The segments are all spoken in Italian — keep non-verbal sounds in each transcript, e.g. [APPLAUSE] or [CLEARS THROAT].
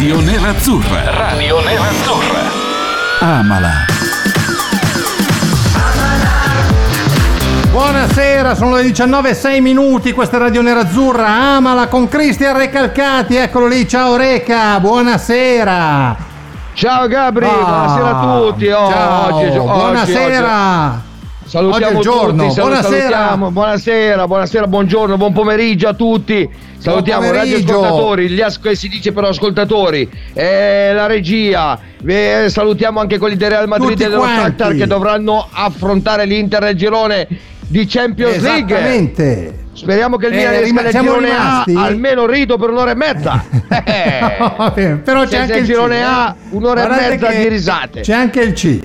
Radio Nerazzurra. Radio Nerazzurra. Amala. Buonasera, sono le 19.06 minuti, questa è Radio Nerazzurra, amala con Cristian Recalcati, eccolo lì, ciao Reca, buonasera. Ciao Gabri, Ah, buonasera a tutti. Oh, ciao, oggi- oggi- buonasera. Salutiamo Oggi giorno, tutti, buonasera. buonasera, buonasera, buongiorno, buon pomeriggio a tutti. Salutiamo i radioascoltatori, gli as- si dice però ascoltatori, eh, la regia, eh, salutiamo anche quelli del Real Madrid Tutti e dello. Shakhtar che dovranno affrontare l'Inter nel girone di Champions League. Esattamente. Speriamo che il Eh, Milan nel siamo girone? A almeno rito per un'ora e mezza. [LAUGHS] Eh. Però c'è Se- anche il girone C, A, eh. un'ora e mezza di risate. C'è anche il C.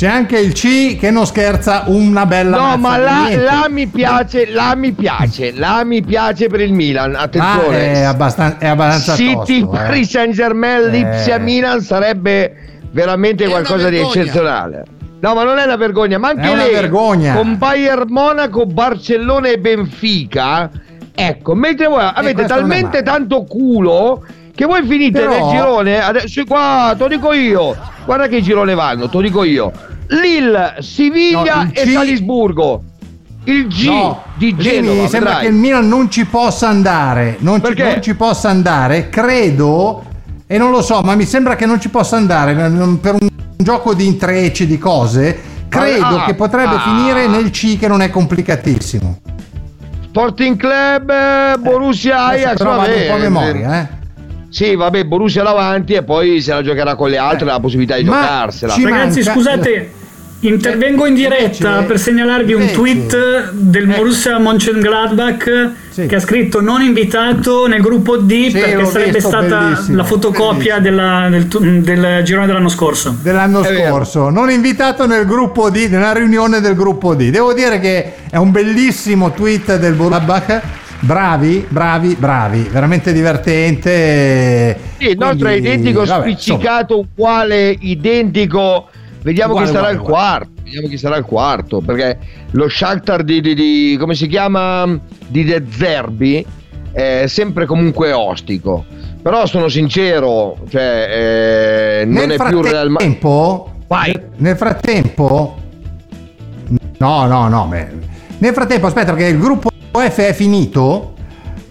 C'è anche il C che non scherza una bella No, ma niente. là mi piace, là mi piace, là mi piace per il Milan. Ah, Attenzione. è abbastanza, è abbastanza City, tosto, eh. Paris Saint Germain, Eh. Lipsia Milan sarebbe veramente qualcosa di eccezionale. No, ma non è una vergogna, ma anche È una lei, vergogna. con Bayern Monaco, Barcellona e Benfica. Ecco, mentre voi avete non è talmente tanto culo che voi finite Però- nel girone, adesso qua, te lo dico io. Guarda che girone vanno, te lo dico io. Lille, Siviglia No, e Salisburgo. Il G No, di Genova. mi sembra vedrai. che il Milan non ci possa andare. Non ci, non ci possa andare, credo, e non lo so, ma mi sembra che non ci possa andare per un gioco di intrecci, di cose. Credo Ah, che potrebbe ah. finire nel C, che non è complicatissimo. Sporting Club, eh, Borussia Adesso Ajax, però vabbè. un po' a memoria, eh. Sì, vabbè, Borussia davanti e poi se la giocherà con le altre Eh. la possibilità di Ma giocarsela. ci Ragazzi, manca- scusate, intervengo in diretta Invece- per segnalarvi un tweet del Eh. Borussia Mönchengladbach Sì. che ha scritto non invitato nel gruppo D Sì, perché sarebbe visto, stata bellissimo, la fotocopia della- del, del girone dell'anno scorso. Dell'anno È vero. scorso, non invitato nel gruppo D, nella riunione del gruppo D. Devo dire che è un bellissimo tweet del Borussia. Bravi, bravi, bravi, veramente divertente. Sì, il nostro è Quindi, identico, vabbè, spiccicato, uguale, identico. Vediamo Uguale, chi sarà uguale, il quarto. Vediamo chi sarà il quarto. Perché lo Shakhtar di, di- di- come si chiama? Di De Zerbi è sempre comunque ostico. Però sono sincero, cioè, eh, non è più Real Madrid. frattempo, Vai. nel frattempo, no, no, no, beh, nel frattempo, aspetta, perché il gruppo F è finito.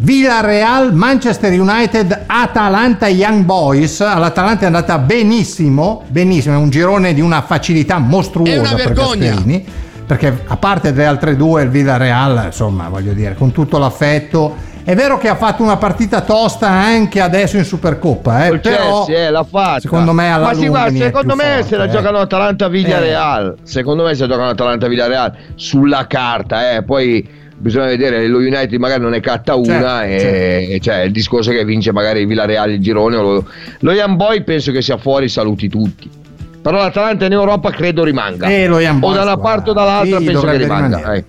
Villarreal, Manchester United, Atalanta, Young Boys. All'Atalanta è andata benissimo, benissimo, è un girone di una facilità mostruosa È una per vergogna. Gasperini, perché a parte delle altre due, il Villarreal, insomma, voglio dire, con tutto l'affetto. È vero che ha fatto una partita tosta anche adesso in Supercoppa, eh, Col però Chelsea, eh, l'ha fatta. secondo me alla Ma sì, guarda, secondo me più se la forte, eh. giocano Atalanta-Villareal. Secondo me se la giocano Atalanta-Villareal sulla carta, eh, poi bisogna vedere lo United magari non ne catta una Certo, e certo. e cioè il discorso è che vince magari il Villareal il girone o lo, lo Young Boy penso che sia fuori saluti tutti. Però l'Atalanta in Europa credo rimanga. Eh, lo Young o Boys, da una parte o dall'altra sì, penso che rimanga. rimanere. eh.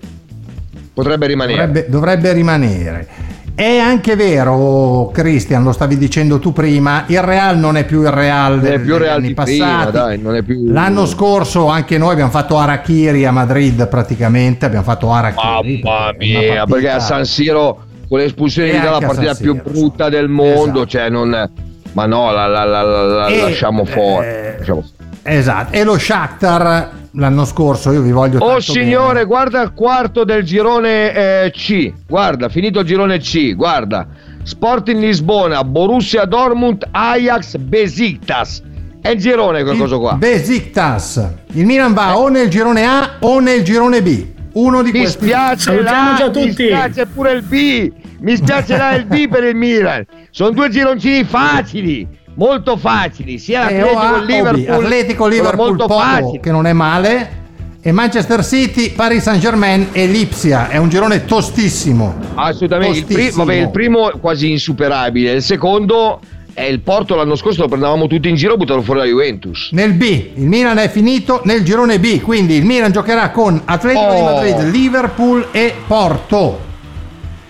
Potrebbe rimanere. Dovrebbe, dovrebbe rimanere. È anche vero, Cristian, lo stavi dicendo tu prima, il Real non è più il Real Non degli Real anni di prima, passati. dai, non è più- L'anno scorso anche noi abbiamo fatto Arachiri a Madrid praticamente, abbiamo fatto Arachiri. Mamma mia, perché a San Siro con l'espulsione E di la partita San più Siro, brutta del mondo, Esatto. cioè non ma no, la, la- la- la- E- lasciamo fuori. eh, lasciamo- Esatto, e lo Shakhtar l'anno scorso, io vi voglio Oh tanto signore, bene. guarda il quarto del girone eh, C. Guarda, finito il girone C, guarda. Sporting Lisbona, Borussia Dortmund, Ajax, Besiktas. È il girone quel coso qua. Besiktas. Il Milan va o nel girone A o nel girone B. Uno di Mi questi. spiace là, già mi tutti. spiace pure il B. Mi spiace là il B per il Milan. Sono due gironcini facili, molto facili. Sia E o l'Atletico A e o il B. Liverpool. Atletico Liverpool molto facili. che non è male. E Manchester City, Paris Saint Germain e Lipsia. È un girone tostissimo. Assolutamente. Il, pri- Tostissimo. vabbè, il primo è quasi insuperabile. Il secondo E il Porto l'anno scorso lo prendevamo tutti in giro e buttavano fuori la Juventus. Nel B, il Milan è finito nel girone B, quindi il Milan giocherà con Atletico di Oh. Madrid, Liverpool e Porto.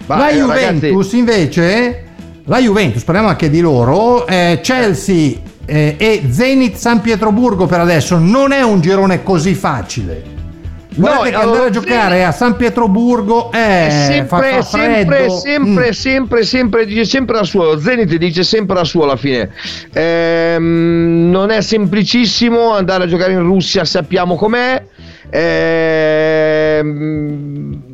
Ma, la eh, Juventus ragazzi, invece, la Juventus, parliamo anche di loro, eh, Chelsea eh, e Zenit San Pietroburgo per adesso non è un girone così facile. Guardate che andare a giocare a San Pietroburgo è, è sempre, fa, fa sempre, sempre, Mm. sempre, sempre, dice sempre la sua. Zenit dice sempre la sua alla fine. Ehm, non è semplicissimo andare a giocare in Russia, sappiamo com'è. Ehm,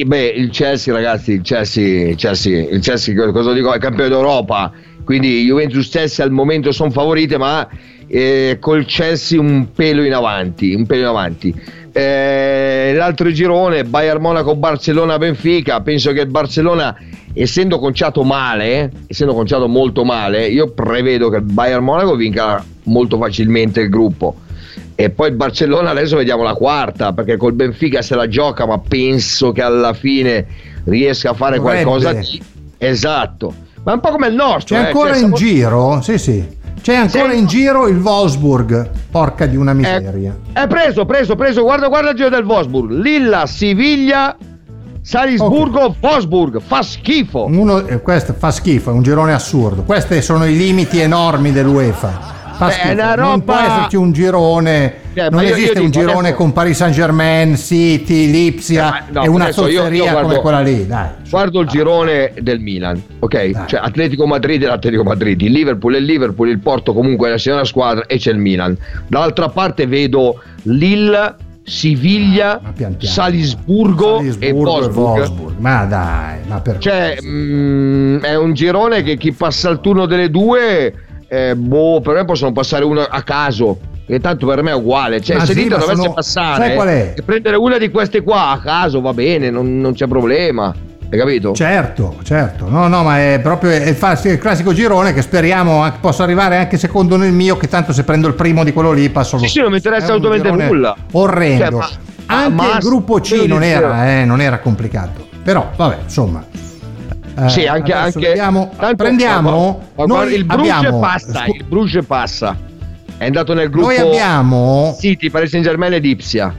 eh, beh, il Chelsea, ragazzi, il Chelsea, il Chelsea, il Chelsea, cosa dico? È campione d'Europa. Quindi Juventus Chelsea al momento sono favorite, ma eh, col Chelsea un pelo in avanti. Un pelo in avanti. Eh, l'altro girone, Bayern Monaco, Barcellona, Benfica. Penso che il Barcellona, essendo conciato male, essendo conciato molto male, io prevedo che il Bayern Monaco vinca molto facilmente il gruppo. E poi il Barcellona adesso vediamo la quarta, perché col Benfica se la gioca, ma penso che alla fine riesca a fare Dovrebbe. qualcosa di esatto. Ma è un po' come il nostro. C'è eh, ancora cioè, in siamo- giro? Sì, sì. C'è ancora in giro il Wolfsburg. Porca di una miseria. È preso, preso, preso. Guarda, guarda il giro del Wolfsburg. Lilla, Siviglia, Salisburgo, Wolfsburg. Fa schifo. Uno, eh, questo fa schifo, è un girone assurdo. Questi sono i limiti enormi dell'UEFA. Beh, una Non roba- può esserci un girone. Eh, non ma io- io esiste un girone adesso- con Paris Saint Germain, City, Lipsia Eh, ma no, e una guardo- come quella lì. Dai. Guardo il girone del Milan, ok? Cioè Atletico Madrid e l'Atletico Madrid, il Liverpool e il Liverpool, il Porto comunque è la signora squadra e c'è il Milan. Dall'altra parte vedo Lille, Siviglia, Ma pian piano. Salisburgo, e Salisburgo Wolfsburg. Wolfsburg. Ma dai, ma per Cioè, mm, è un girone che chi passa il turno delle due, eh, boh, per me possono passare uno a caso. E tanto per me è uguale. Cioè, Ma se sì, dovesse sono- passare e prendere una di queste qua a caso va bene, non, non c'è problema. Hai capito? Certo, certo, no, no, ma è proprio è il, classico girone che speriamo possa arrivare anche secondo nel mio, che tanto se prendo il primo di quello lì passo Sì, sì, non mi interessa assolutamente nulla. Orrendo. Cioè, ma- anche ma- il gruppo C non era, eh, non era complicato. Però, vabbè, insomma. Eh, Sì, anche, anche vediamo- tanto- prendiamo. ma- ma il Bruges abbiamo, passa, scu- il Bruges passa. È andato nel gruppo Noi abbiamo City, Paris Saint Germain ed Ipsia.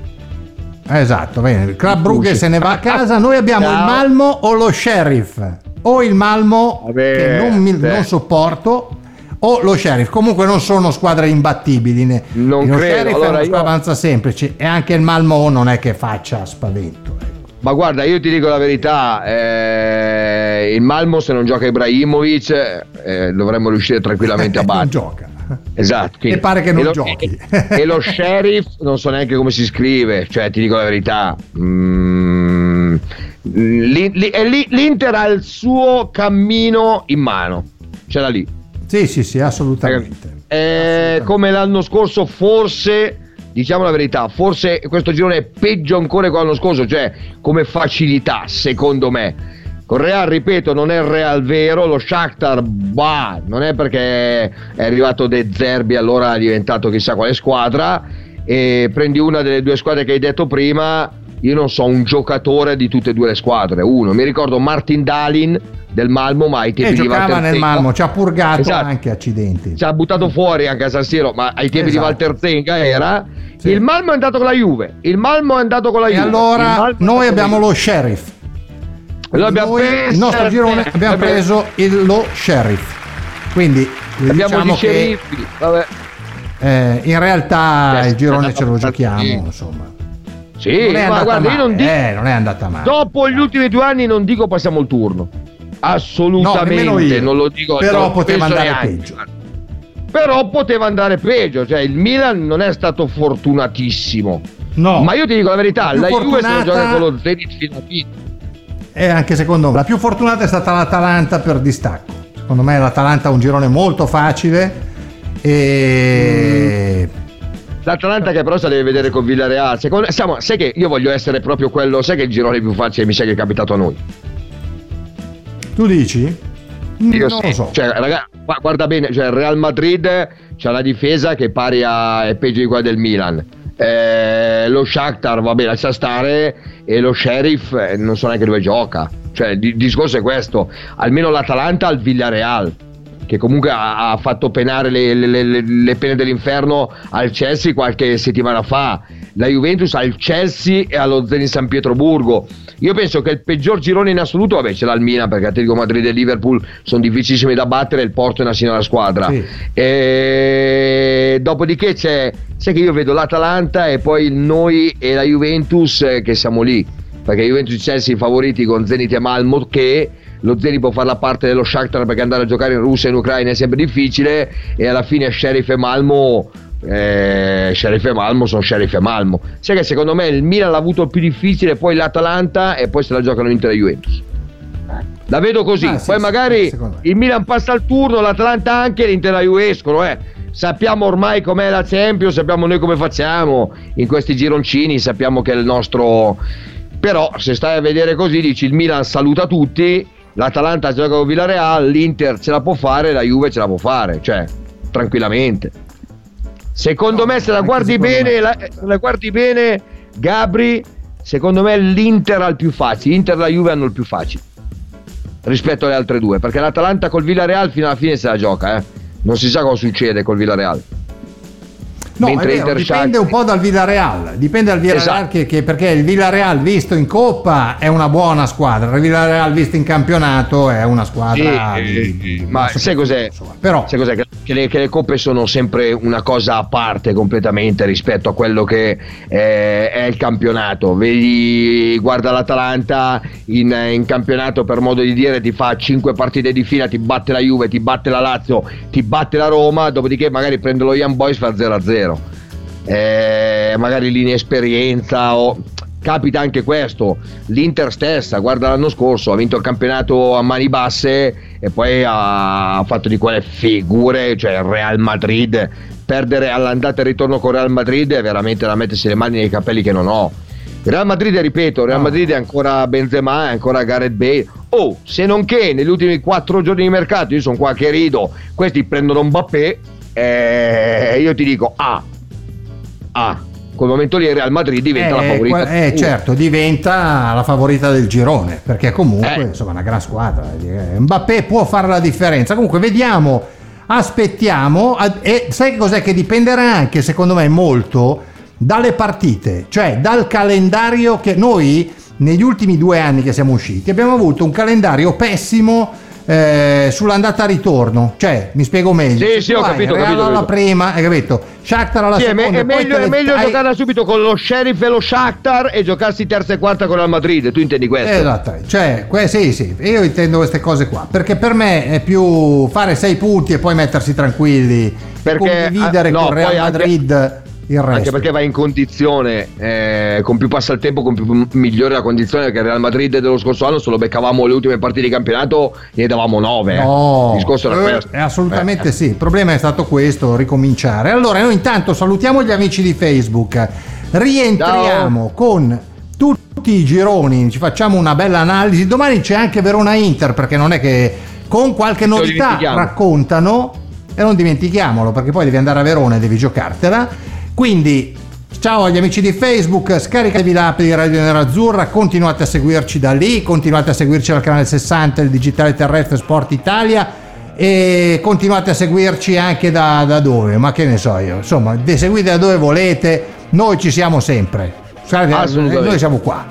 Esatto, bene. Il Club Brugge se ne va a casa. Noi abbiamo Ciao. il Malmo o lo Sheriff. O il Malmo Vabbè, che non, mi- non sopporto. O lo Sheriff. Comunque non sono squadre imbattibili. Non lo credo, Sheriff è allora una io- squadra abbastanza semplice. E anche il Malmo non è che faccia spavento. Ma guarda, io ti dico la verità, eh, il Malmo se non gioca Ibrahimovic eh, dovremmo riuscire tranquillamente a [LAUGHS] non battere. gioca. Esatto. quindi- E pare che non lo, giochi. E, [LAUGHS] e lo sheriff non so neanche come si scrive, cioè ti dico la verità. mm, li- li- e L'Inter ha il suo cammino in mano, ce l'ha lì. Sì, sì, sì, assolutamente. Eh, come l'anno scorso, forse, diciamo la verità, forse questo girone è peggio ancora che l'anno scorso, cioè come facilità, secondo me. Con Real, ripeto, non è il Real vero, lo Shakhtar, bah, non è perché è arrivato De Zerbi, allora è diventato chissà quale squadra, e prendi una delle due squadre che hai detto prima, io non so un giocatore di tutte e due le squadre, uno, mi ricordo Martin Dalin del Malmo, ma ai tempi E di giocava Walter nel Zenga- Malmo, ci ha purgato Esatto. anche accidenti. ci ha buttato fuori anche a San Siro, ma ai tempi Esatto. di Walter Zenga era. Sì. Il Malmo è andato con la Juve. Il Malmo è andato con la E Juve. Il allora noi abbiamo lo Sheriff. Noi abbiamo Noi, preso- il nostro girone abbiamo preso il, lo Sheriff. Quindi. Abbiamo diciamo gli che sceriffi. Vabbè. eh, in realtà il girone ce lo sì. giochiamo, insomma. Sì, non è ma guarda, male, io non dico. eh, non è andata male. Dopo gli ultimi due anni non dico passiamo il turno. Assolutamente, No, non lo dico. Però poteva andare neanche. peggio. Però poteva andare peggio, cioè il Milan non è stato fortunatissimo. No, Ma io ti dico la verità, La la Juve se gioca con lo Zenit fino a fine. e anche secondo me la più fortunata è stata l'Atalanta per distacco. Secondo me l'Atalanta ha un girone molto facile e L'Atalanta che però se la deve vedere con Villareal. Secondo, siamo- sai che io voglio essere proprio quello, sai che il girone più facile mi sa che è capitato a noi. Tu dici? Io non sì. lo so. Cioè, raga, gua- guarda bene, cioè Real Madrid c'ha la difesa che è pari a è peggio di quella del Milan. Eh, lo Shakhtar va bene, lascia stare e lo Sheriff eh, non so neanche dove gioca. Cioè, il discorso è questo, almeno l'Atalanta al Villareal. che comunque ha, ha fatto penare le, le- le- le pene dell'inferno al Chelsea qualche settimana fa. La Juventus ha il Chelsea e allo Zenit San Pietroburgo. Io penso che il peggior girone in assoluto, vabbè, ce l'ha il Milan perché Atletico Madrid e Liverpool sono difficilissimi da battere, il Porto è una signora squadra. Sì. E dopodiché c'è, sai che io vedo l'Atalanta e poi noi e la Juventus eh, che siamo lì, perché Juventus e Chelsea i favoriti con Zenit e Malmo che lo Zenit può fare la parte dello Shakhtar perché andare a giocare in Russia e in Ucraina è sempre difficile e alla fine Sheriff e Malmo eh, Sheriff e Malmo sono Sheriff e Malmo. Sai che secondo me il Milan l'ha avuto il più difficile poi l'Atalanta e poi se la giocano Inter e Juventus. La vedo così. Ah, sì, poi sì, magari il Milan passa al turno l'Atalanta anche l'Inter e la Juve escono eh. sappiamo ormai com'è la Champions sappiamo noi come facciamo in questi gironcini sappiamo che è il nostro però se stai a vedere così dici il Milan saluta tutti l'Atalanta gioca con Villarreal l'Inter ce la può fare la Juve ce la può fare cioè tranquillamente secondo No, me se la guardi bene la, la guardi bene Gabri secondo me l'Inter ha il più facile l'Inter e la Juve hanno il più facile rispetto alle altre due perché l'Atalanta col Villarreal fino alla fine se la gioca eh. non si sa cosa succede col Villarreal No, è Mentre vero, Inter dipende un po' dal Villarreal, dipende dal Villarreal Esatto. che, che- perché il Villarreal visto in Coppa è una buona squadra, il Villarreal visto in campionato è una squadra Sì, di- eh, ma di- sai cos'è? insomma, Però Sai cos'è? Che, le, che le coppe sono sempre una cosa a parte completamente rispetto a quello che eh, è il campionato. Vedi, guarda l'Atalanta in, in campionato per modo di dire ti fa 5 partite di fila, ti batte la Juve, ti batte la Lazio, ti batte la Roma, dopodiché magari prende lo Young Boys fa 0-0. Eh, magari l'inesperienza o capita anche questo. l'Inter stessa guarda l'anno scorso ha vinto il campionato a mani basse e poi ha fatto di quelle figure cioè il Real Madrid. Perdere all'andata e ritorno con Real Madrid è veramente da mettersi le mani nei capelli che non ho. Real Madrid ripeto Real. Madrid è ancora Benzema è ancora Gareth Bale. Oh se non che negli ultimi quattro giorni di mercato io sono qua che rido questi prendono Mbappé e io ti dico ah Ah, quel momento lì il Real Madrid diventa la eh, favorita. que- eh, certo, diventa la favorita del girone, perché comunque Eh. insomma è una gran squadra. eh, Mbappé può fare la differenza. Comunque vediamo, aspettiamo e sai cos'è che dipenderà anche secondo me molto dalle partite, cioè dal calendario che noi negli ultimi due anni che siamo usciti abbiamo avuto un calendario pessimo eh, sull'andata ritorno cioè mi spiego meglio Sì, sì, ho hai capito, Real capito, alla capito. prima hai capito Shakhtar alla Sì, seconda è meglio, è meglio hai- giocarla subito con lo Sheriff e lo Shakhtar e giocarsi terza e quarta con il Real Madrid. Tu intendi questo? Esatto, cioè, que- sì, sì, io intendo queste cose qua, perché per me è più fare sei punti e poi mettersi tranquilli, Perché, condividere ah, no, con Real anche- Madrid resto. Anche perché vai in condizione, eh, con più passa il tempo, con più migliore la condizione, perché il Real Madrid dello scorso anno se lo beccavamo le ultime partite di campionato, ne davamo 9. No, Il discorso era eh, questo. eh, assolutamente Eh, sì. Il problema è stato questo, ricominciare. Allora, noi intanto salutiamo gli amici di Facebook, rientriamo con tutti i gironi, ci facciamo una bella analisi. Domani c'è anche Verona Inter, perché non è che con qualche novità raccontano, e non dimentichiamolo, perché poi devi andare a Verona e devi giocartela. Quindi Ciao agli amici di Facebook, scaricatevi l'app di Radio Nerazzurra, continuate a seguirci da lì, continuate a seguirci al canale 60 del Digitale Terrestre Sport Italia e continuate a seguirci anche da, da dove, ma che ne so io, insomma, seguite da dove volete, noi ci siamo sempre, Assolutamente. noi siamo qua.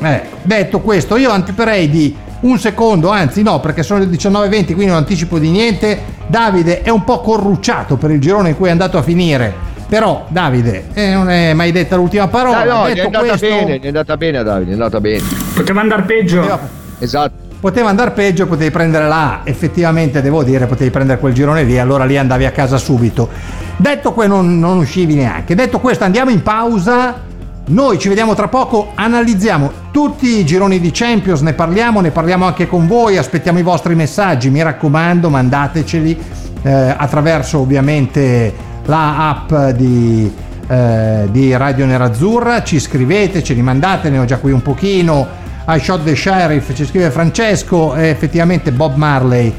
Eh, detto questo, io anticiperei di un secondo, anzi no, perché sono le 19.20, quindi non anticipo di niente. Davide è un po' corrucciato per il girone in cui è andato a finire. Però Davide, eh, non è mai detta l'ultima parola. Dai, no, gli è andata questo, bene, è andata bene a Davide, è andata bene. Poteva andare peggio. poteva, Esatto. poteva andare peggio, potevi prendere la A. Effettivamente devo dire, potevi prendere quel girone lì, allora lì andavi a casa subito. Detto questo, non, non uscivi neanche. Detto questo, andiamo in pausa. Noi ci vediamo tra poco, analizziamo tutti i gironi di Champions, ne parliamo, ne parliamo anche con voi, aspettiamo i vostri messaggi, mi raccomando, mandateceli eh, attraverso ovviamente la app di, eh, di Radio Nerazzurra, ci scrivete, ce li mandate, ne ho già qui un pochino, I Shot the Sheriff, ci scrive Francesco, e effettivamente Bob Marley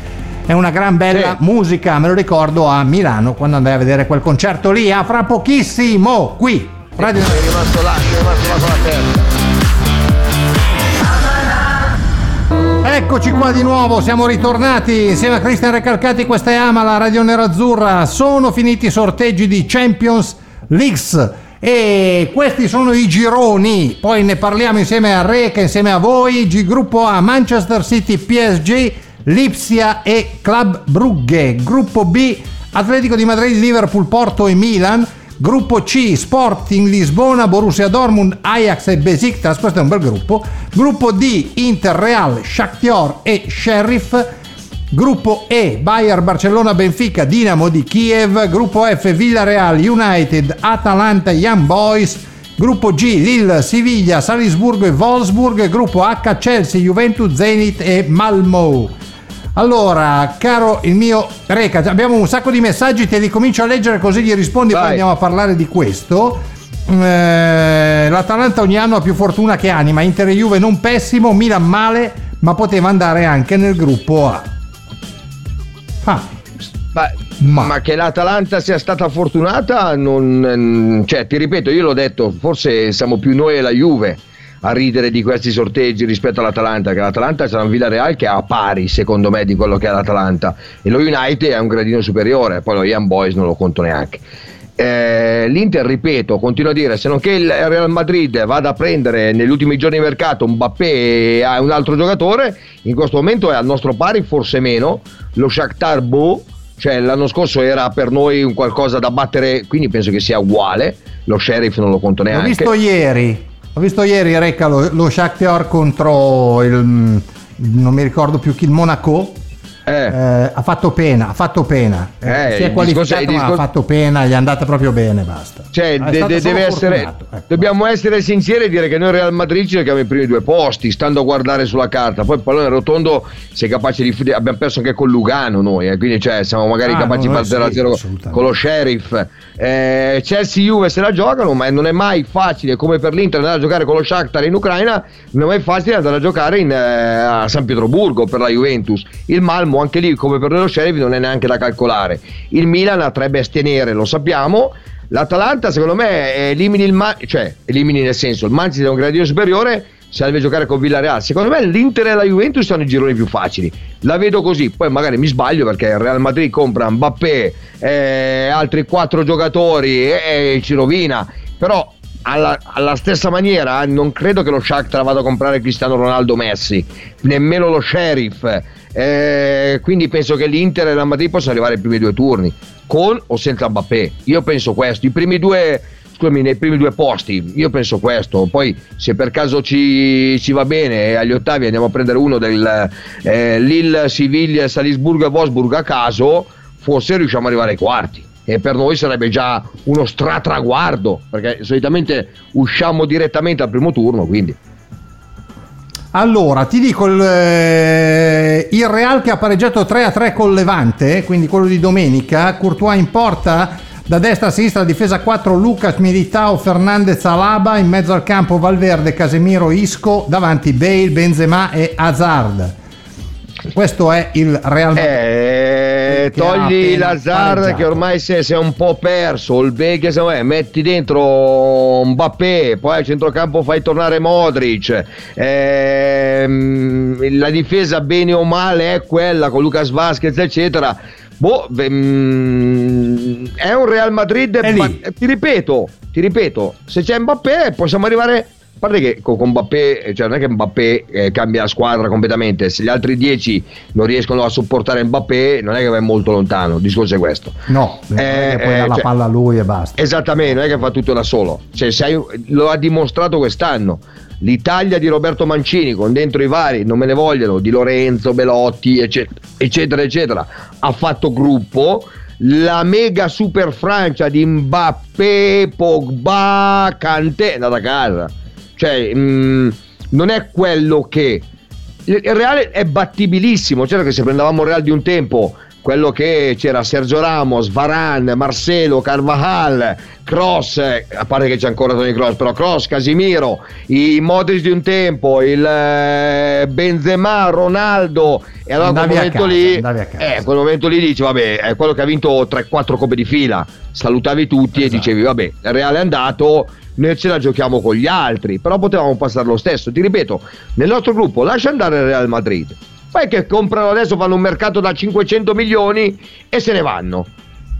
è una gran bella Sì. musica, me lo ricordo a Milano quando andai a vedere quel concerto lì, a fra pochissimo, qui, Radio È rimasto là, è rimasto là con la testa. Eccoci qua di nuovo, siamo ritornati insieme a Cristian Recalcati, questa è Amala, Radio Nerazzurra. Sono finiti i sorteggi di Champions Leagues e questi sono i gironi. Poi ne parliamo insieme a Reca, insieme a voi. G gruppo A, Manchester City, PSG, Lipsia e Club Brugge. Gruppo B, Atletico di Madrid, Liverpool, Porto e Milan. Gruppo C, Sporting Lisbona, Borussia Dortmund, Ajax e Besiktas, questo è un bel gruppo. Gruppo D, Inter, Real, Shakhtar e Sheriff. Gruppo E, Bayern, Barcellona, Benfica, Dinamo di Kiev. Gruppo F, Villarreal, United, Atalanta, Young Boys. Gruppo G, Lille, Siviglia, Salisburgo e Wolfsburg. Gruppo H, Chelsea, Juventus, Zenit e Malmo. Allora, caro il mio Reca, abbiamo un sacco di messaggi, te li comincio a leggere così gli rispondi, poi Vai. andiamo a parlare di questo. Eh, L'Atalanta ogni anno ha più fortuna che anima, Inter e Juve non pessimo, Milan male, ma poteva andare anche nel gruppo A. Ah, Ma, Ma- ma che l'Atalanta sia stata fortunata, non, ehm, cioè, ti ripeto, io l'ho detto, forse siamo più noi e la Juve a ridere di questi sorteggi rispetto all'Atalanta, che l'Atalanta c'è un Villarreal che è a pari, secondo me, di quello che è l'Atalanta, e lo United è un gradino superiore, poi lo Young Boys non lo conto neanche. Eh, L'Inter, ripeto, continuo a dire, se non che il Real Madrid vada a prendere negli ultimi giorni di mercato un Mbappé e un altro giocatore, in questo momento è al nostro pari, forse meno, lo Shakhtar Bo, cioè l'anno scorso era per noi un qualcosa da battere, quindi penso che sia uguale, lo Sheriff non lo conto l'ho neanche. visto ieri, ho visto ieri Reca lo, lo Shakhtar contro il, non mi ricordo più chi, il Monaco. Eh. Eh, ha fatto pena, ha fatto pena. Eh, si è qualificato, discorso- ma ha discorso- fatto pena, gli è andata proprio bene, basta. Cioè, de- de- essere, ecco, dobbiamo essere sinceri e dire che noi Real Madrid ci cerchiamo i primi due posti, stando a guardare sulla carta. Poi il pallone rotondo sei capace di. Abbiamo perso anche con Lugano noi, eh, quindi cioè, siamo magari Ah, capaci no, di a sì, zero assolutamente. con lo sheriff. Eh, Chelsea Juve se la giocano, ma non è mai facile, come per l'Inter andare a giocare con lo Shakhtar in Ucraina, non è mai facile andare a giocare in, eh, a San Pietroburgo per la Juventus. Il Malmo, anche lì, come per lo sheriff, non è neanche da calcolare. Il Milan ha tre bestie nere, lo sappiamo. L'Atalanta, secondo me, elimini il Ma- cioè elimini nel senso, il Manchester è un gradino superiore. Se deve giocare con Villarreal, secondo me l'Inter e la Juventus sono i gironi più facili. La vedo così, poi magari mi sbaglio perché il Real Madrid compra Mbappé, eh, altri quattro giocatori e, e ci rovina. Però alla, alla stessa maniera non credo che lo Shakhtar vada a comprare Cristiano Ronaldo Messi, nemmeno lo Sheriff. Eh, quindi penso che l'Inter e la Madrid possano arrivare ai primi due turni, con o senza Mbappé. Io penso questo. I primi due, scusami, nei primi due posti, io penso questo. Poi se per caso ci, ci va bene e agli ottavi andiamo a prendere uno del eh, Lille, Siviglia, Salisburgo e Wolfsburg a caso, forse riusciamo ad arrivare ai quarti. E per noi sarebbe già uno stratraguardo, perché solitamente usciamo direttamente al primo turno, quindi. Allora, ti dico il, eh, il Real che ha pareggiato 3-3 con Levante, quindi quello di domenica, Courtois in porta, da destra a sinistra difesa 4 Lucas, Militao, Fernandez, Alaba, in mezzo al campo Valverde, Casemiro, Isco, davanti Bale, Benzema e Hazard. Questo è il Real Madrid. Eh, togli Lazar che ormai si è, si è un po' perso, il Beghe se vuoi, metti dentro Mbappé, poi al centrocampo fai tornare Modric, Ehm, la difesa bene o male è quella con Lucas Vasquez eccetera. Boh, beh, è un Real Madrid, ma- ti ripeto, ti ripeto, se c'è Mbappé possiamo arrivare a parte che con, Mbappé, eh, cioè non è che Mbappé eh, cambia la squadra completamente, se gli altri 10 non riescono a sopportare Mbappé, non è che vai molto lontano, il discorso è questo. No, non è Eh, che poi eh, dà la cioè- palla a lui e basta. Esattamente, non è che fa tutto da solo, cioè, se hai- lo ha dimostrato quest'anno. L'Italia di Roberto Mancini, con dentro i vari, non me ne vogliono, di Lorenzo, Belotti, eccetera, eccetera, eccetera, ha fatto gruppo. La mega super Francia di Mbappé, Pogba, Kanté è andata a casa. Cioè, mm, non è quello che. Il Reale è battibilissimo. Certo che se prendevamo il Real di un tempo, quello che c'era Sergio Ramos, Varan, Marcelo, Carvajal, Cross, a parte che c'è ancora Tony Cross, però Cross, Casimiro, i Modric di un tempo, il eh, Benzema, Ronaldo, e allora Andavi quel momento casa, lì, eh, quel momento lì dici, vabbè, è quello che ha vinto 3-4 coppe di fila, salutavi tutti e Esatto. dicevi, vabbè, il Reale è andato, noi ce la giochiamo con gli altri, però potevamo passare lo stesso. Ti ripeto, nel nostro gruppo lascia andare il Real Madrid. Poi che comprano adesso, fanno un mercato da 500 milioni e se ne vanno.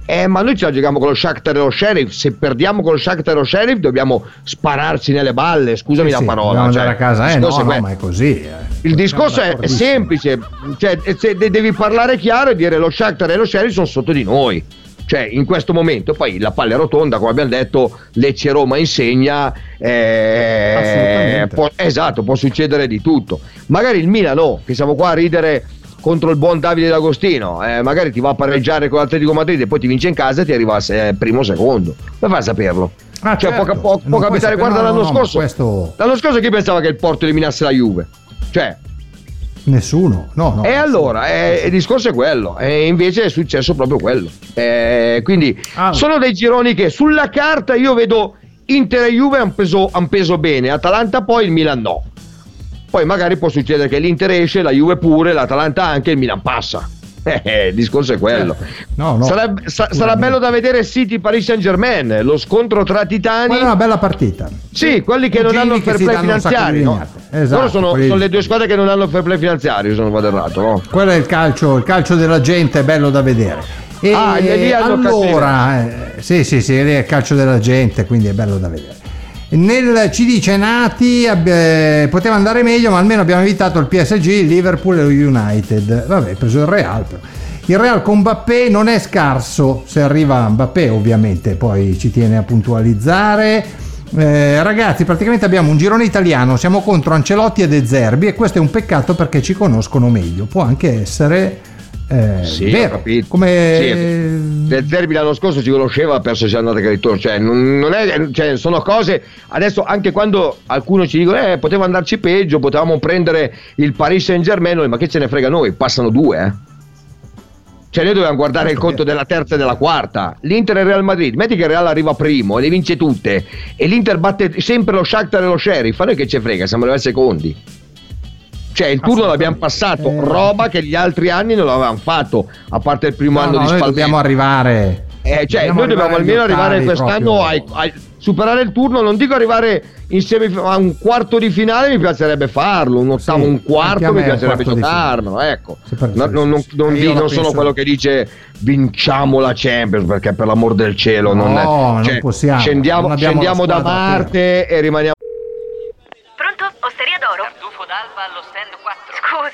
Eh, ma noi ce la giochiamo con lo Shakhtar e lo Sheriff. Se perdiamo con lo Shakhtar e lo Sheriff, dobbiamo spararci nelle balle. Scusami Sì, la sì, parola. dobbiamo cioè, andare a casa, eh, no, è no, ma è così. eh. il discorso è, semplice, cioè, devi parlare chiaro e dire lo Shakhtar e lo Sheriff sono sotto di noi. Cioè, in questo momento, poi la palla è rotonda, come abbiamo detto, Lecce Roma insegna. eh, Assolutamente. può- esatto, può succedere di tutto. Magari il Milan no, che siamo qua a ridere contro il buon Davide D'Agostino. eh, magari ti va a pareggiare con l'Atletico Madrid e poi ti vince in casa e ti arriva eh, primo o secondo. Come fai a saperlo? Ah, cioè, certo. può, può- capitare, sapere- guarda no, no, l'anno no, scorso. questo- L'anno scorso chi pensava che il Porto eliminasse la Juve? Cioè, Nessuno, no, no. e allora, eh, il discorso è quello, e invece è successo proprio quello. Eh, quindi Ah. sono dei gironi che sulla carta io vedo Inter e Juve hanno peso, han peso bene, Atalanta poi, il Milan no. Poi magari può succedere che l'Inter esce, la Juve pure, l'Atalanta anche, il Milan passa. Eh, il discorso è quello. No, no. Sarebbe- sa- sarà bello da vedere City Paris Saint Germain, lo scontro tra titani. Quella è una bella partita. Sì, quelli che non hanno il fair play finanziario. No? Esatto, sono, quelli- sono le due squadre che non hanno il fair play finanziario, se non vado errato, no? Quello è il calcio, il calcio della gente, è bello da vedere. E Ah, e lì hanno allora, eh, sì, sì, sì, lì è il calcio della gente, quindi è bello da vedere. Nel ci dice Nati abbi- poteva andare meglio, ma almeno abbiamo evitato il PSG, il Liverpool e lo United. Vabbè, preso il Real. però. Il Real con Mbappé non è scarso, se arriva Mbappé ovviamente, poi ci tiene a puntualizzare. Eh, ragazzi, praticamente abbiamo un girone italiano, siamo contro Ancelotti e De Zerbi e questo è un peccato perché ci conoscono meglio. Può anche essere eh, Sì, vero. Come Sì, del derby l'anno scorso ci conosceva, perso sia andata che ritorno. Cioè, non, non è, cioè, sono cose. Adesso, anche quando alcuni ci dicono, eh, poteva andarci peggio, potevamo prendere il Paris Saint Germain, ma che ce ne frega noi? Passano due, eh. Cioè, noi dobbiamo guardare il conto della terza e della quarta. L'Inter e il Real Madrid. Metti che il Real arriva primo e le vince tutte. E l'Inter batte sempre lo Shakhtar e lo Sheriff. A noi che ce frega, siamo arrivati secondi. Cioè, il turno l'abbiamo passato, Eh. roba che gli altri anni non l'avevamo fatto, a parte il primo No, anno no, di noi Spalletti. dobbiamo arrivare. Eh, cioè, dobbiamo noi dobbiamo almeno arrivare quest'anno ai- ai- superare il turno, non dico arrivare in semif- a un quarto di finale, mi piacerebbe farlo, un ottavo, Sì, un a quarto mi piacerebbe giocarmelo, ecco. No- non, non- non di- la non sono quello che dice vinciamo la Champions, perché per l'amor del cielo non, No, è- non cioè, possiamo, Scendiamo, non abbiamo scendiamo la da Marte e rimaniamo Pronto? Osteria d'oro? Tartufo d'alba allo stand 4.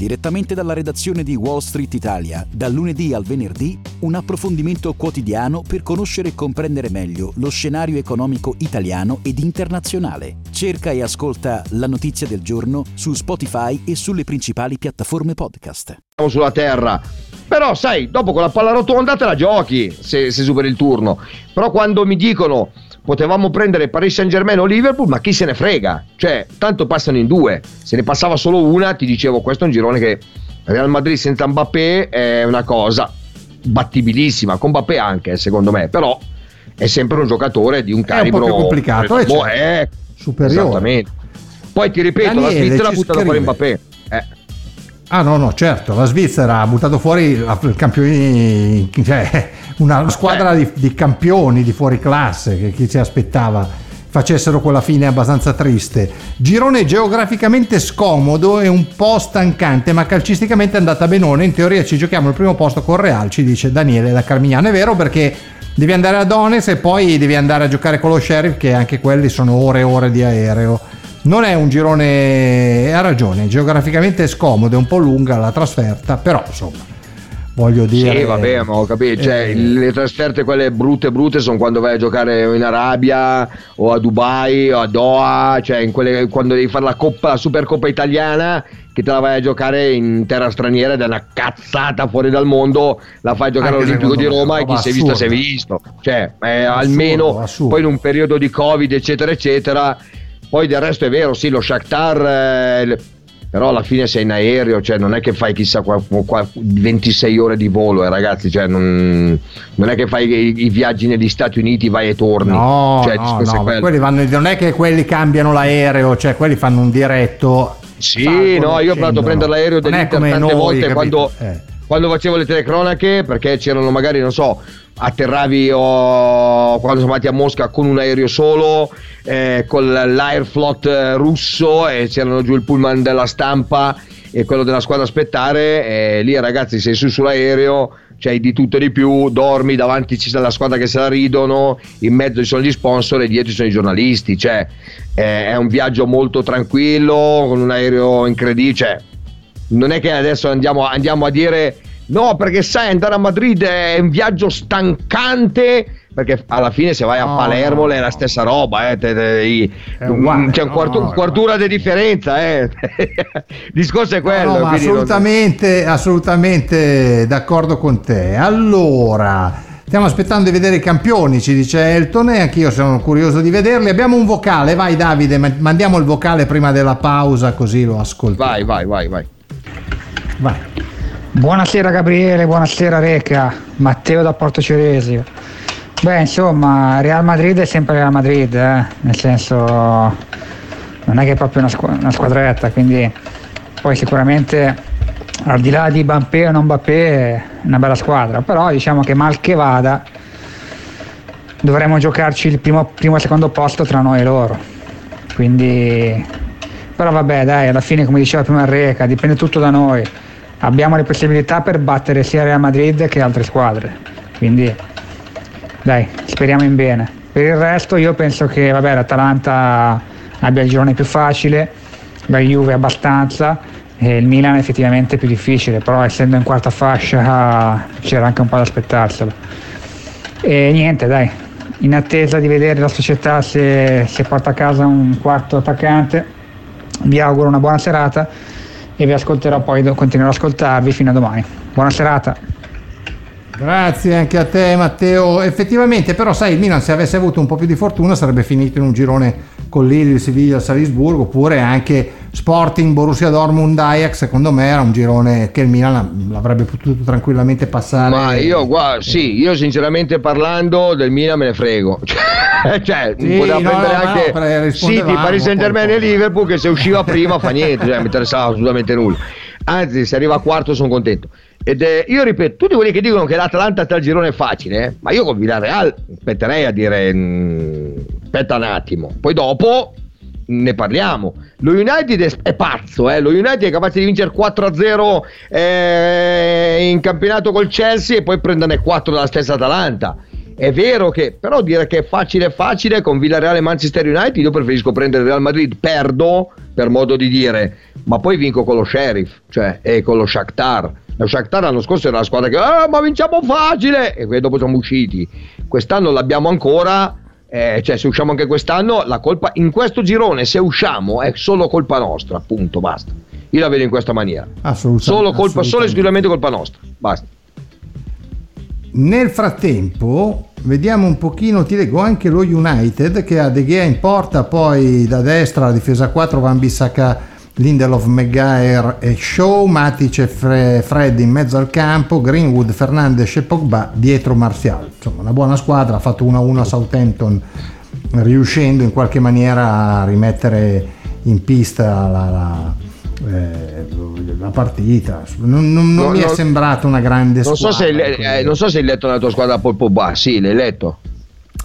Direttamente dalla redazione di Wall Street Italia, dal lunedì al venerdì, un approfondimento quotidiano per conoscere e comprendere meglio lo scenario economico italiano ed internazionale. Cerca e ascolta La Notizia del Giorno su Spotify e sulle principali piattaforme podcast. sulla terra. Però, sai, dopo con la palla rotonda te la giochi se, se superi il turno. Però quando mi dicono potevamo prendere Paris Saint Germain o Liverpool, ma chi se ne frega? Cioè, tanto passano in due. Se ne passava solo una, ti dicevo, questo è un girone che Real Madrid senza Mbappé è una cosa battibilissima, con Mbappé anche, secondo me, però è sempre un giocatore di un È un po' calibro più complicato, eh, Boh, certo. è Superiore. Esattamente. Poi ti ripeto, la Daniele Svizzera ci butta da fuori. Mbappé. Eh. Ah no, no, certo, la Svizzera ha buttato fuori la- campioni, [LAUGHS] cioè una squadra di, di campioni di fuori classe che chi ci aspettava facessero quella fine abbastanza triste. Girone geograficamente scomodo e un po' stancante, ma calcisticamente è andata benone. In teoria ci giochiamo il primo posto con Real, ci dice Daniele da Carmignano. È vero perché devi andare a Donetsk e poi devi andare a giocare con lo Sheriff, che anche quelli sono ore e ore di aereo. Non è un girone, ha ragione, geograficamente è scomodo, è un po' lunga la trasferta, però insomma, voglio dire... Sì, vabbè, ma ho capito. Cioè, eh, le trasferte, quelle brutte, brutte, sono quando vai a giocare in Arabia o a Dubai o a Doha, cioè in quelle, quando devi fare la, coppa, la Supercoppa italiana, che te la vai a giocare in terra straniera ed è una cazzata fuori dal mondo, la fai giocare all'Olimpico di Roma e chi si è visto si è visto. Cioè, eh, almeno assurdo. poi in un periodo di Covid, eccetera, eccetera. Poi del resto è vero, sì, lo Shakhtar... eh, però alla fine sei in aereo, cioè non è che fai chissà qua, qua 26 ore di volo, eh, ragazzi, cioè non, non, è che fai i, i, viaggi negli Stati Uniti, vai e torni. No, cioè, no, no vanno, non è che quelli cambiano l'aereo, cioè quelli fanno un diretto. Sì, no, io ho provato a prendere l'aereo dell'Inter tante noi, volte quando, eh. Quando facevo le telecronache, perché c'erano magari, non so, atterravi oh, quando siamo andati a Mosca con un aereo solo, eh, con l'Airflot russo e c'erano giù il pullman della stampa e quello della squadra aspettare. E lì ragazzi sei su sull'aereo, c'hai di tutto e di più, dormi, davanti c'è la squadra che se la ridono, in mezzo ci sono gli sponsor e dietro ci sono i giornalisti. Cioè, eh, è un viaggio molto tranquillo, con un aereo incredibile. Cioè, non è che adesso andiamo, andiamo a dire No, perché sai, andare a Madrid è un viaggio stancante. Perché alla fine, se vai a Palermo, no, è la stessa roba. Eh, te, te, uguale, c'è un quarto, no, quartura di differenza. Eh. [LAUGHS] Il discorso è quello. No, assolutamente, non... assolutamente d'accordo con te. Allora. Stiamo aspettando di vedere i campioni, ci dice Elton, e anch'io sono curioso di vederli. Abbiamo un vocale, vai Davide, mandiamo il vocale prima della pausa così lo ascoltiamo. Vai, vai, vai, vai. Vai. Buonasera Gabriele, buonasera Reca, Matteo da Porto Ceresio. Beh, insomma, Real Madrid è sempre Real Madrid, eh? nel senso non è che è proprio una, squ- una, squadretta, quindi poi sicuramente al di là di Bampé o non Bampé è una bella squadra, però diciamo che mal che vada dovremmo giocarci il primo, primo e secondo posto tra noi e loro. Quindi, però vabbè dai, alla fine come diceva prima Reca, dipende tutto da noi abbiamo le possibilità per battere sia Real Madrid che altre squadre. Quindi dai, speriamo in bene. Per il resto io penso che vabbè, l'Atalanta abbia il girone più facile, la Juve abbastanza e il Milan effettivamente più difficile, però essendo in quarta fascia [LAUGHS] c'era anche un po' da aspettarselo. E niente, dai, in attesa di vedere la società se, se porta a casa un quarto attaccante, vi auguro una buona serata e vi ascolterò poi, continuerò ad ascoltarvi fino a domani. Buona serata. Grazie anche a te Matteo. Effettivamente però sai il Milan se avesse avuto un po' più di fortuna sarebbe finito in un girone con Lille, Siviglia, Salisburgo oppure anche Sporting, Borussia Dortmund, Ajax secondo me era un girone che il Milan l'avrebbe potuto tranquillamente passare. Ma io guarda, sì, io sinceramente parlando del Milan me ne frego. [LAUGHS] cioè, sì, poteva no, prendere anche no, City, Paris Saint Germain e Liverpool che se usciva prima fa niente, cioè, mi interessava assolutamente nulla. Anzi, se arriva a quarto sono contento. Ed eh, io ripeto, tutti quelli che dicono che l'Atalanta sta al girone è facile, eh, ma io con Villarreal aspetterei a dire mh, mm, aspetta un attimo, poi dopo ne parliamo. Lo United è, è pazzo, eh? lo United è capace di vincere 4-0 eh, in campionato col Chelsea e poi prenderne 4 dalla stessa Atalanta. È vero che, però dire che è facile facile con Villarreal e Manchester United, io preferisco prendere Real Madrid, perdo per modo di dire, ma poi vinco con lo Sheriff, cioè e con lo Shakhtar. Lo Shakhtar l'anno scorso era una squadra che, ah, ma vinciamo facile, e poi dopo siamo usciti. Quest'anno l'abbiamo ancora, eh, cioè se usciamo anche quest'anno, la colpa in questo girone, se usciamo, è solo colpa nostra, punto, basta. Io la vedo in questa maniera. Assolutamente. Solo colpa, solo esclusivamente colpa nostra, basta. Nel frattempo, vediamo un pochino, ti leggo anche lo United che ha De Gea in porta, poi da destra la difesa 4 Van Bissaka, Lindelof, Maguire e Shaw, Matic e Fre- Fred in mezzo al campo, Greenwood, Fernandes e Pogba dietro Martial. Insomma, una buona squadra, ha fatto 1-1 a Southampton riuscendo in qualche maniera a rimettere in pista la, la eh, la partita. Non, non, non no, mi no, è sembrata una grande non squadra. So se, eh, non so se hai letto la tua squadra Pol Pogba, sì, l'hai letto.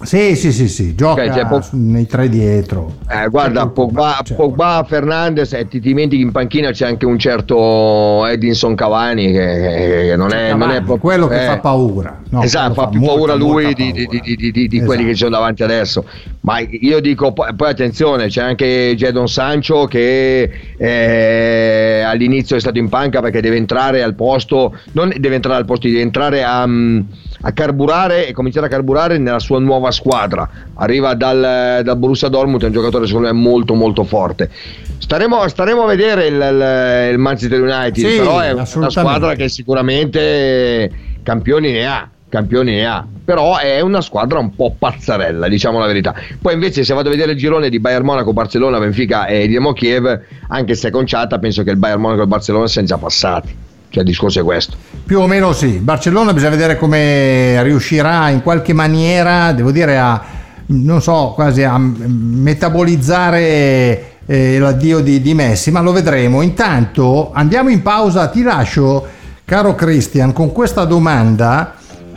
Sì, sì, sì, sì, gioca okay, Pog... nei tre dietro. Eh, guarda, Pogba. Pogba, Fernandez e ti dimentichi in panchina c'è anche un certo Edinson Cavani che, che non, è, Cavani, non, è, proprio quello che eh, fa paura. No, esatto, fa, più molta, paura lui di, paura. di, di, di, esatto. quelli che ci sono davanti adesso. Ma io dico, poi, poi attenzione, c'è anche Jadon Sancho che eh, all'inizio è stato in panca perché deve entrare al posto, non deve entrare al posto, deve entrare a... Um, a carburare e cominciare a carburare nella sua nuova squadra. Arriva dal, dal Borussia Dortmund, è un giocatore secondo me molto molto forte. Staremo, staremo a vedere il, il, Manchester United, sì, però è una squadra che sicuramente campioni ne ha. campioni ne ha, però è una squadra un po' pazzarella, diciamo la verità. Poi invece se vado a vedere il girone di Bayern Monaco, Barcellona, Benfica e Dinamo Kiev, anche se conciata, penso che il Bayern Monaco e il Barcellona siano già passati. Cioè il discorso è questo. Più o meno sì. Barcellona bisogna vedere come riuscirà in qualche maniera, devo dire, a non so, quasi a metabolizzare eh, l'addio di, di Messi, ma lo vedremo. Intanto andiamo in pausa, ti lascio, caro Christian, con questa domanda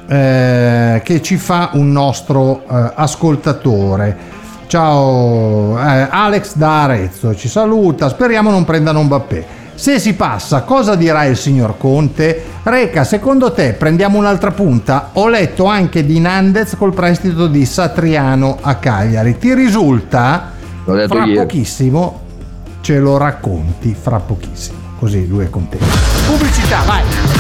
eh, che ci fa un nostro eh, ascoltatore. Ciao eh, Alex da Arezzo, ci saluta, speriamo non prendano un Mbappé. Se si passa, cosa dirà il signor Conte? Reca, secondo te prendiamo un'altra punta? Ho letto anche di Nandez col prestito di Satriano a Cagliari. Ti risulta? Fra ieri. pochissimo ce lo racconti, fra pochissimo. Così lui è contento. Pubblicità, vai!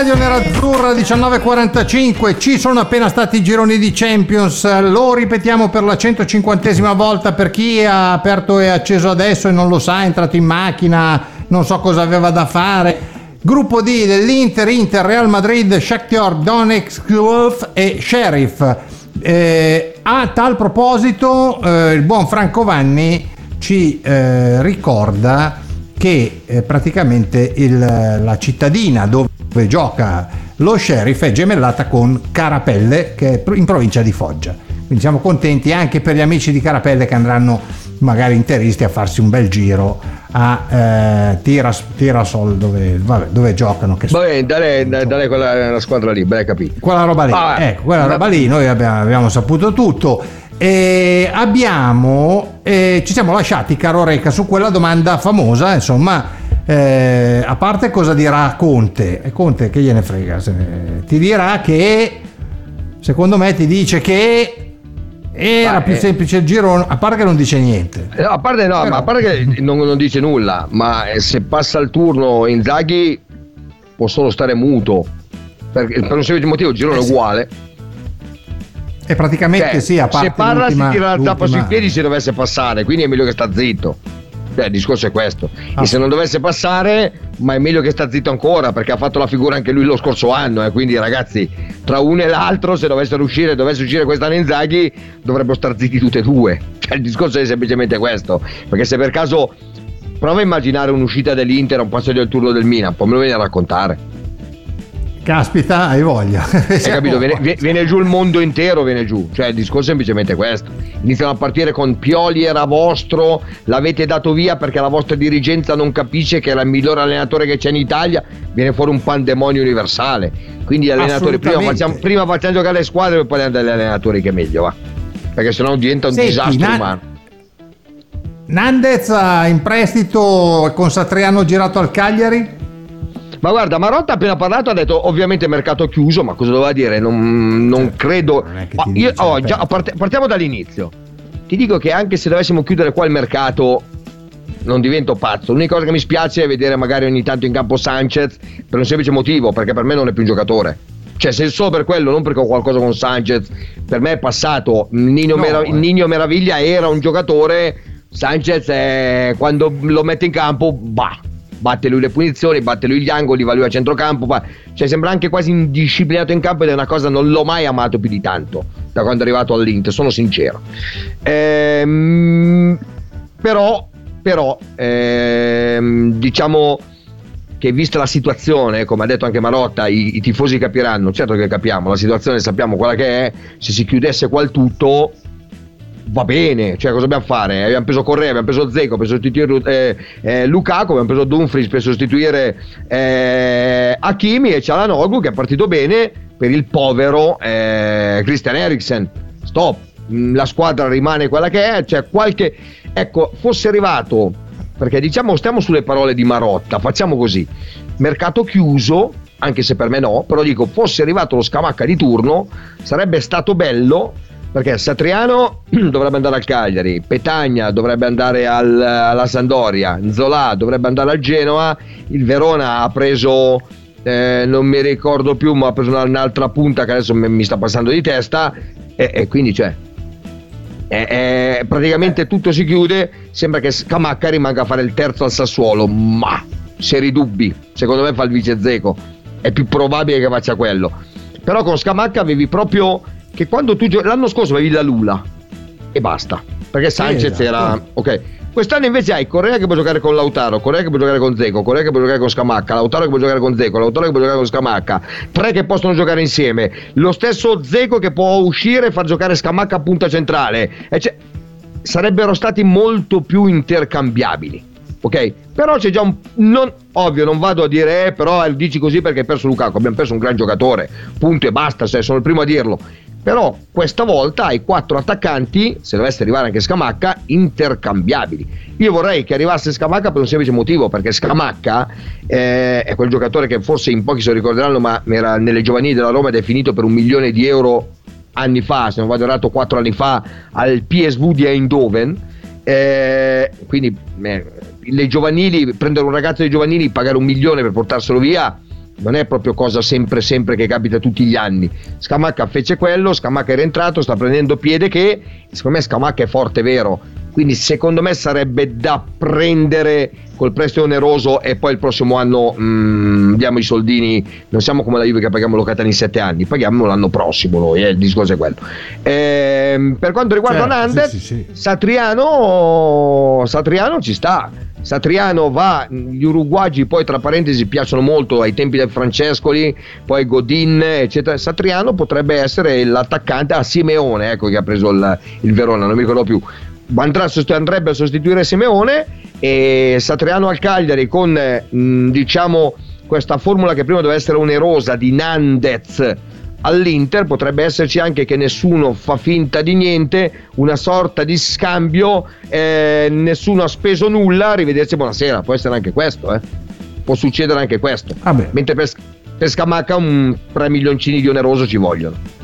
Radio Nerazzurra 19.45, ci sono appena stati i gironi di Champions, lo ripetiamo per la 150esima volta per chi ha aperto e acceso adesso e non lo sa, è entrato in macchina, non so cosa aveva da fare. Gruppo D dell'Inter, Inter, Real Madrid, Shakhtar Donetsk e Sheriff. Eh, a tal proposito eh, il buon Franco Vanni ci eh, ricorda che eh, praticamente il, la cittadina dove gioca lo sheriff è gemellata con Carapelle che è in provincia di Foggia. Quindi siamo contenti anche per gli amici di Carapelle che andranno magari interisti a farsi un bel giro a eh, Tiras, Tirasol dove, vabbè, dove giocano. Che vabbè, dare, dare quella squadra lì, beh, capito. Quella roba lì, ah, ecco, quella roba lì, noi abbiamo, abbiamo saputo tutto. E abbiamo, eh, ci siamo lasciati, caro Reca, su quella domanda famosa, insomma, eh, a parte cosa dirà Conte, e Conte che gliene frega, se, ti dirà che, secondo me ti dice che era Beh, più semplice il giro, a parte che non dice niente. No, a parte no, Però... ma a parte che non, non, dice nulla, ma se passa il turno Inzaghi può solo stare muto, perché per un semplice motivo il girone eh, è uguale. E praticamente cioè, sì, a parte Se parla si tira la zappa sui piedi se dovesse passare, quindi è meglio che sta zitto. Cioè, il discorso è questo. Ah. E se non dovesse passare, ma è meglio che sta zitto ancora, perché ha fatto la figura anche lui lo scorso anno. Eh. Quindi, ragazzi, tra uno e l'altro, se dovessero uscire, dovesse uscire quest'anno Inzaghi, dovrebbero star zitti tutte e due. [LAUGHS] Cioè, il discorso è semplicemente questo. Perché se per caso prova a immaginare un'uscita dell'Inter a un passo del turno del Milan, poi me lo viene a raccontare. Caspita, hai voglia. Hai [LAUGHS] capito? Viene, viene, giù il mondo intero, viene giù. Cioè, il discorso è semplicemente questo. Iniziano a partire con Pioli era vostro, l'avete dato via perché la vostra dirigenza non capisce che era il miglior allenatore che c'è in Italia. Viene fuori un pandemonio universale. Quindi gli allenatori prima facciamo, prima facciamo, giocare le squadre e poi andiamo dagli allenatori che è meglio, va. Perché sennò diventa un Senti, disastro na- umano. Nandez in prestito con Satriano girato al Cagliari? Ma guarda, Marotta appena parlato ha detto ovviamente mercato chiuso, ma cosa doveva dire? Non, non certo, credo... Non oh, io, oh, già, part- partiamo dall'inizio. Ti dico che anche se dovessimo chiudere qua il mercato, non divento pazzo. L'unica cosa che mi spiace è vedere magari ogni tanto in campo Sanchez per un semplice motivo, perché per me non è più un giocatore. Cioè, se solo per quello, non perché ho qualcosa con Sanchez, per me è passato. Nino, no, Merav- eh. Nino Meraviglia era un giocatore. Sanchez è, quando lo mette in campo, bah, batte lui le punizioni, batte lui gli angoli, va lui a centrocampo, fa... cioè sembra anche quasi indisciplinato in campo ed è una cosa non l'ho mai amato più di tanto da quando è arrivato all'Inter, sono sincero. Ehm, però, però ehm, diciamo che vista la situazione, come ha detto anche Marotta, i, i, tifosi capiranno, certo che capiamo, la situazione sappiamo quella che è, se si chiudesse qua il tutto va bene, cioè cosa dobbiamo fare? Abbiamo preso Correa, abbiamo preso Zecco per sostituire eh, eh, Lukaku, abbiamo preso Dumfries per sostituire eh, Hakimi e Cialanoglu che è partito bene per il povero eh, Christian Eriksen. Stop, mm, la squadra rimane quella che è, cioè qualche... Ecco, fosse arrivato, perché diciamo stiamo sulle parole di Marotta, facciamo così, mercato chiuso, anche se per me no, però dico, fosse arrivato lo Scamacca di turno, sarebbe stato bello perché Satriano [CLEARS THROAT] dovrebbe andare al Cagliari, Petagna dovrebbe andare al, alla Sandoria, Zola dovrebbe andare al Genoa, il Verona ha preso, eh, non mi ricordo più, ma ha preso un'altra punta che adesso mi sta passando di testa e, e quindi cioè, è, è, praticamente tutto si chiude, sembra che Scamacca rimanga a fare il terzo al Sassuolo, ma seri dubbi. Secondo me fa il vice Zeco. È più probabile che faccia quello. Però con Scamacca avevi proprio che quando tu gio- l'anno scorso avevi la Lula e basta. Perché Sanchez esatto. era ok. Quest'anno invece hai Correa che può giocare con Lautaro, Correa che può giocare con Zeco, Correa che può giocare con Scamacca, Lautaro che può giocare con Zeco, Lautaro che può giocare con Scamacca, tre che possono giocare insieme, lo stesso Zeco che può uscire e far giocare Scamacca a punta centrale. E c'è- sarebbero stati molto più intercambiabili. Ok? Però c'è già un. Non, ovvio, non vado a dire, eh, però dici così perché hai perso Lukaku. Abbiamo perso un gran giocatore. Punto e basta. Se sono il primo a dirlo. Però questa volta hai quattro attaccanti, se dovesse arrivare anche Scamacca, intercambiabili. Io vorrei che arrivasse Scamacca per un semplice motivo, perché Scamacca eh, è quel giocatore che forse in pochi se lo ricorderanno, ma era nelle giovanili della Roma ed è finito per un milione di euro anni fa, se non vado errato, quattro anni fa al PSV di Eindhoven. Eh, quindi eh, le giovanili, prendere un ragazzo dei giovanili, pagare un milione per portarselo via non è proprio cosa sempre sempre che capita tutti gli anni. Scamacca fece quello, Scamacca era entrato, sta prendendo piede che secondo me Scamacca è forte vero. Quindi secondo me sarebbe da prendere col prestito oneroso e poi il prossimo anno mm, diamo i soldini, non siamo come la Juve che paghiamo Locatani in sette anni, paghiamo l'anno prossimo noi, eh, il discorso è quello. Ehm, per quanto riguarda Certo, Hernandez, sì, sì, sì. Satriano, Satriano ci sta. Satriano va, gli uruguagi poi tra parentesi piacciono molto ai tempi del Francescoli, poi Godin, eccetera. Satriano potrebbe essere l'attaccante a Simeone, ecco che ha preso il, il Verona, non mi ricordo più. Andrà, andrebbe a sostituire Simeone e Satriano al Cagliari con mh, diciamo questa formula che prima doveva essere onerosa di Nandez all'Inter potrebbe esserci anche che nessuno fa finta di niente, una sorta di scambio, eh, nessuno ha speso nulla, arrivederci buonasera, può essere anche questo, eh. può succedere anche questo. Vabbè. Mentre per, per Scamacca un 3 milioncini di oneroso ci vogliono.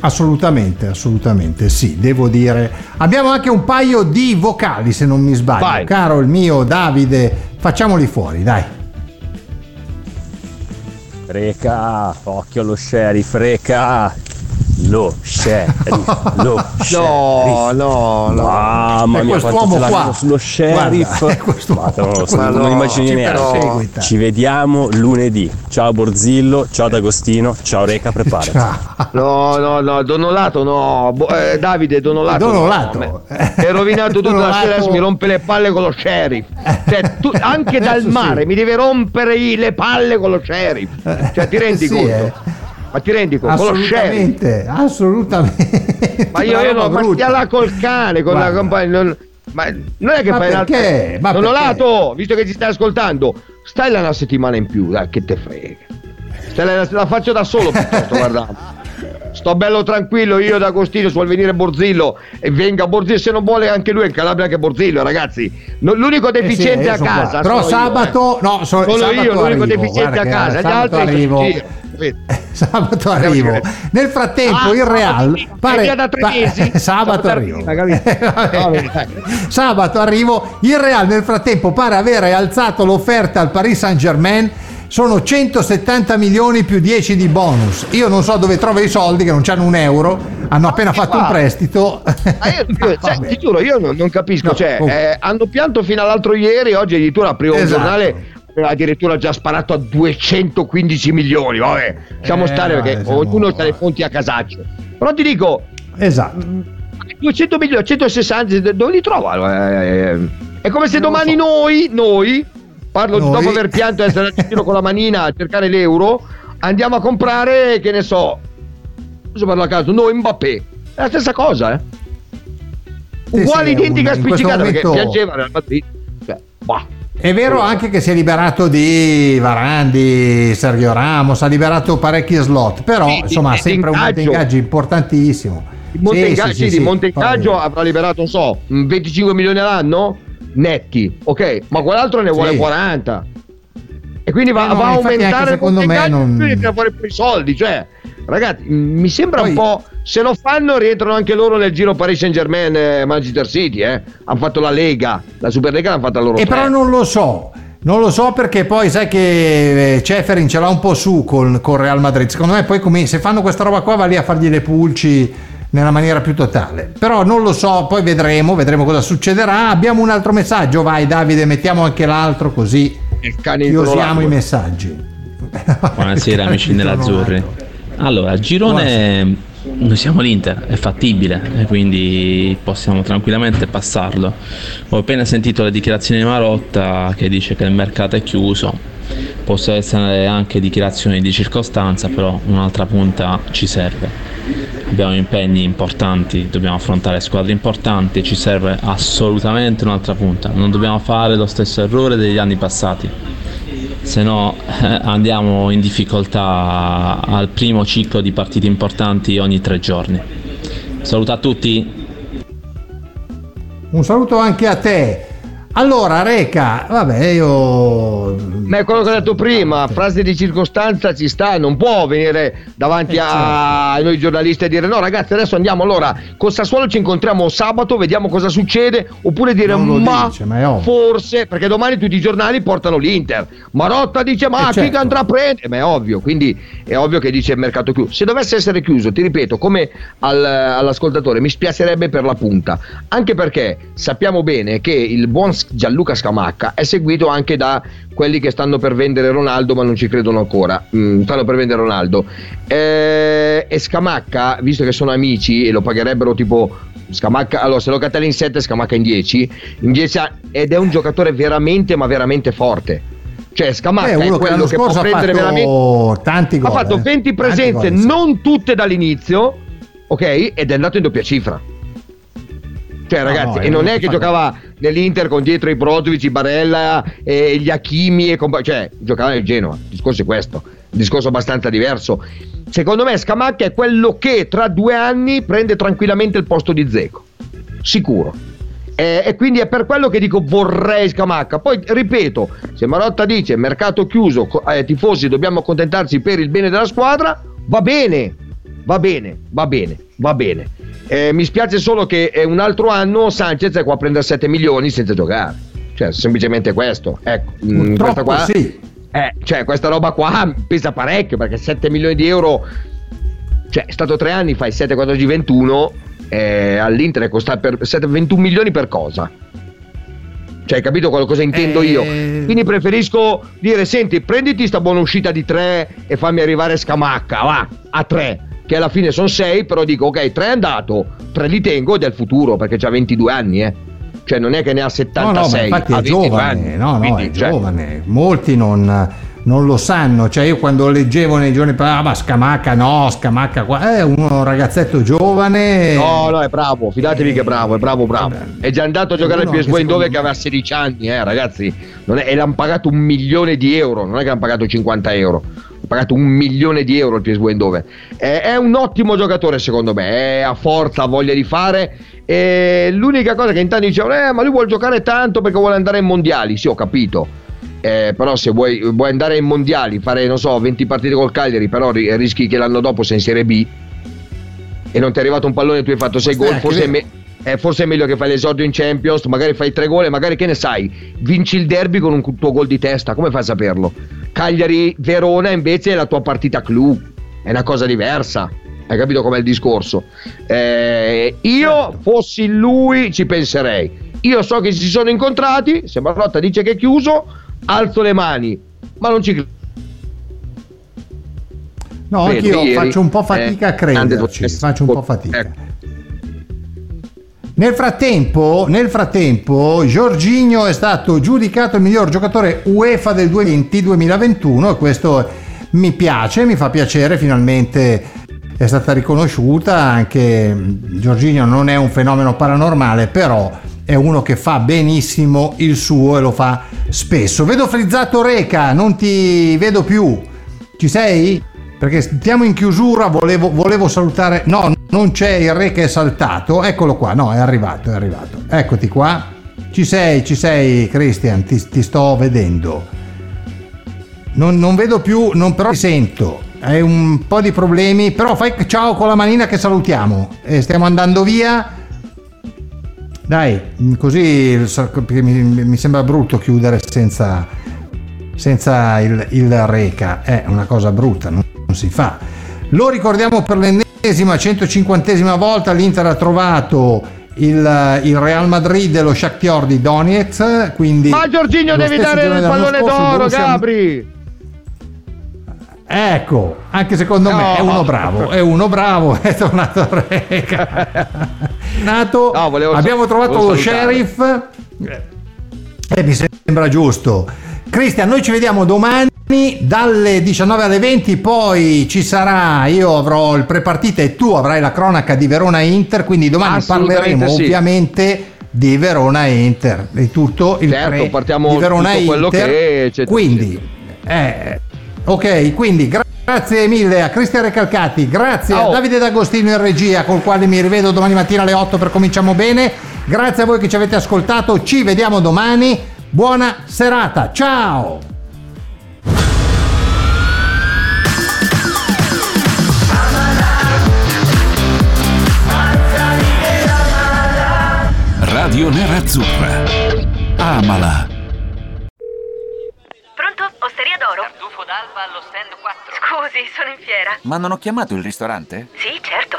Assolutamente, assolutamente, sì, devo dire. Abbiamo anche un paio di vocali, se non mi sbaglio. Vai. Caro il mio Davide, facciamoli fuori, dai. Freca, occhio allo sheriff, freca. Lo sheriff, lo sheriff. no, Mamma È mia, quanto quest'uomo ce l'hanno qua. sullo sheriff. Guarda, è non lo so, questo- non lo immagini ci neanche. Ci vediamo lunedì. Ciao Borzillo, ciao D'Agostino, ciao Reca, preparati. No, no, no, Donolato no, Bo- eh, Davide Donolato. Donolato. no, Hai rovinato tutta la sera, mi rompe le palle con lo sheriff. Cioè, tu- anche dal Adesso sì. mare mi deve rompere i- le palle con lo sheriff. Cioè, ti rendi Sì, conto? eh. Ma ti rendi conto? Assolutamente, assolutamente. Ma io, io no, ma stia là col cane, con la Guarda. compagna. Non, ma non è che Ma fai perché? Ma Donolato, visto che ci stai ascoltando, stai là una settimana in più, dai, che te frega. Stai là, la faccio da solo piuttosto, [LAUGHS] guardate. Sto bello tranquillo io da Agostino, vuol venire Borzillo e venga Borzillo, se non vuole anche lui in Calabria anche Borzillo, ragazzi. L'unico Eh sì, deficiente a casa. Però sono io, sabato, eh. no, so- sono sabato io l'unico arrivo, deficiente a casa, gli sabato altri arrivo. [LAUGHS] Sabato Eh, arrivo. Nel frattempo Ah, il Real pare via da tre mesi. [LAUGHS] sabato Sabato arrivo. arriva, [LAUGHS] dai. Sabato arrivo. Il Real nel frattempo pare avere alzato l'offerta al Paris Saint-Germain. Sono 170 milioni più 10 di bonus. Io non so dove trova i soldi, che non c'hanno un euro. Hanno appena fatto un qua. prestito. Ah, io, io- Ma sai, vabbè. ti giuro, io non, non capisco. No, cioè, eh, hanno pianto fino all'altro ieri, oggi addirittura aprivo un Esatto. giornale. aveva Addirittura già sparato a 215 milioni. Vabbè, lasciamo Eh, stare perché vabbè, siamo- ognuno ha le fonti a casaccio. Però ti dico, Esatto. 200 milioni, 160, dove li trova? Eh, È come se Non domani so. noi, noi, parlo Noi. dopo aver pianto e essere in giro con la manina a cercare l'euro, andiamo a comprare, che ne so, adesso parlo a caso, noi Mbappé. È la stessa cosa, eh. Sì, Uguale, identica, spiccicata, perché momento- piangeva Real Madrid. Cioè, bah. È vero anche che si è liberato di Varandi, Sergio Ramos, ha liberato parecchi slot, però Sì, insomma ha sempre un ingaggio importantissimo. Monte, Sì, sì, sì, di. Monte avrà liberato, non so, 25 milioni all'anno netti, ok, ma quell'altro ne vuole Sì. 40. E quindi va, Eh no, va a aumentare secondo me non- e tira fuori pure i soldi. Cioè, ragazzi, mi sembra Poi- un po'. Se lo fanno, rientrano anche loro nel giro Paris Saint Germain e Manchester City. Eh. Hanno fatto la Lega, la Superlega l'hanno fatta loro. E tre. però non lo so. Non lo so perché poi sai che eh, Ceferin ce l'ha un po' su col, col Real Madrid. Secondo me poi come, se fanno questa roba qua va lì a fargli le pulci nella maniera più totale. Però non lo so, poi vedremo, vedremo cosa succederà. Abbiamo un altro messaggio, vai Davide, mettiamo anche l'altro così chiusiamo i messaggi. Buonasera [LAUGHS] amici nell'Azzurri. Allora, girone noi siamo l'Inter, è fattibile, quindi possiamo tranquillamente passarlo. Ho appena sentito le dichiarazioni di Marotta che dice che il mercato è chiuso. Possono essere anche dichiarazioni di circostanza, però un'altra punta ci serve. Abbiamo impegni importanti, dobbiamo affrontare squadre importanti e ci serve assolutamente un'altra punta. Non dobbiamo fare lo stesso errore degli anni passati se no eh, [LAUGHS] andiamo in difficoltà al primo ciclo di partite importanti ogni tre giorni. Saluto a tutti. Un saluto anche a te. Allora, Reca, vabbè, io. Ma è quello che ho detto prima, frase di circostanza ci sta, non può venire davanti eh, a certo. noi giornalisti e dire no ragazzi adesso andiamo allora con Sassuolo ci incontriamo sabato, vediamo cosa succede, oppure dire ma, dice, ma forse, perché domani tutti i giornali portano l'Inter, Marotta dice ma eh, chi certo. andrà a prendere? Ma è ovvio, quindi è ovvio che dice il mercato chiuso. Se dovesse essere chiuso, ti ripeto, come al, all'ascoltatore, mi spiacerebbe per la punta, anche perché sappiamo bene che il buon Gianluca Scamacca è seguito anche da quelli che stanno per vendere Ronaldo ma non ci credono ancora. Mm, stanno per vendere Ronaldo. Eh, e Scamacca visto che sono amici e lo pagherebbero tipo Scamacca allora se lo Locatelli in 7 Scamacca in 10 in 10 ed è un giocatore veramente ma veramente forte. Cioè Scamacca eh, è quello che, che può prendere veramente tanti gol, ha fatto 20 eh. presenze non tutte dall'inizio ok? Ed è andato in doppia cifra cioè, ragazzi, no, no, e non è che giocava nell'Inter con dietro i Brozovic, Barella, e gli Achimi e compa- cioè, giocava nel Genoa. Il discorso è questo, un discorso abbastanza diverso. Secondo me Scamacca è quello che tra due anni prende tranquillamente il posto di Zeco. Sicuro. E, e quindi è per quello che dico vorrei Scamacca. Poi ripeto, se Marotta dice mercato chiuso, eh, tifosi dobbiamo accontentarci per il bene della squadra, va bene, va bene, va bene, va bene. Eh, mi spiace solo che un altro anno Sanchez è qua a prendere 7 milioni senza giocare. Cioè, semplicemente questo. Ecco, mm, questa qua. Sì. Eh, cioè, questa roba qua pesa parecchio perché 7 milioni di euro. Cioè, è stato 3 anni, fai 7, 14, 21. Eh, all'Inter è costato per 7, 21 milioni per cosa? Cioè, hai capito cosa intendo eh... io? Quindi preferisco dire: senti, prenditi sta buona uscita di 3 e fammi arrivare scamacca, va, a 3 che alla fine sono 6, però dico ok, 3 è andato, 3 li tengo ed è il futuro perché ha 22 anni, eh. Cioè non è che ne ha 76, no, no, infatti è giovane, no, no, Quindi, è cioè... giovane. Molti non, non, lo sanno, cioè io quando leggevo nei giorni ah, ma Scamacca no, Scamacca qua, è un ragazzetto giovane. No, no, è bravo, fidatevi che è bravo, è bravo, bravo. È già andato a giocare al PSV dove che aveva 16 anni, eh, ragazzi. Non è, e l'hanno pagato un milione di euro, non è che hanno pagato 50 euro pagato un milione di euro il PSV Eindhoven. È, è un ottimo giocatore secondo me. È a forza, ha voglia di fare. E l'unica cosa che intanto dicevano eh ma lui vuole giocare tanto perché vuole andare ai mondiali. Sì ho capito. Eh, però se vuoi, vuoi, andare ai mondiali fare non so 20 partite col Cagliari però rischi che l'anno dopo sei in Serie B e non ti è arrivato un pallone e tu hai fatto 6 gol forse è, me- eh, forse è meglio che fai l'esordio in Champions magari fai 3 gol e magari che ne sai vinci il derby con un tuo gol di testa come fai a saperlo Cagliari-Verona invece è la tua partita clou, è una cosa diversa. Hai capito com'è il discorso? Eh, io certo. fossi lui ci penserei. Io so che si sono incontrati, se Marotta dice che è chiuso, alzo le mani, ma non ci credo. No, anch'io faccio un po' fatica eh, a crederci, faccio un po' fatica. Ecco. Nel frattempo, nel frattempo, Giorginio è stato giudicato il miglior giocatore UEFA del 2020-2021 e questo mi piace, mi fa piacere, finalmente è stata riconosciuta, anche Giorginio non è un fenomeno paranormale, però è uno che fa benissimo il suo e lo fa spesso. Vedo frizzato Reca, non ti vedo più. Ci sei? Perché stiamo in chiusura, volevo, volevo, salutare. No, non c'è il re che è saltato. Eccolo qua, no, è arrivato, è arrivato. Eccoti qua. Ci sei, ci sei, Christian, ti, ti sto vedendo. Non, non, vedo più, non, però ti sento. Hai un po' di problemi, però fai ciao con la manina che salutiamo. E stiamo andando via. Dai, così mi, mi sembra brutto chiudere senza, senza il, il reca. È una cosa brutta. Non? non si fa. Lo ricordiamo per l'ennesima ennesima, 150esima volta l'Inter ha trovato il, il, Real Madrid e lo Shakhtar di Donetsk quindi ma Giorginio devi dare il pallone scorso, d'oro Borussia... Gabri. Ecco anche secondo no. me è uno bravo è uno bravo [LAUGHS] è tornato Reca. Nato no, abbiamo trovato lo sheriff. e mi sembra giusto Cristian noi ci vediamo domani dalle 19 alle 20 poi ci sarà io avrò il prepartita e tu avrai la cronaca di Verona Inter quindi domani parleremo sì. ovviamente di Verona Inter di tutto il certo, pre partiamo di Verona tutto quello Inter che c'è, quindi eh, ok quindi grazie mille a Cristian Recalcati grazie oh. a Davide D'Agostino in regia col quale mi rivedo domani mattina alle 8 per cominciamo bene grazie a voi che ci avete ascoltato ci vediamo domani buona serata ciao Radio Nerazzurra. Amala. Pronto? Osteria d'oro? Tartufo d'alba allo stand 4. Scusi, sono in fiera. Ma non ho chiamato il ristorante? Sì, certo.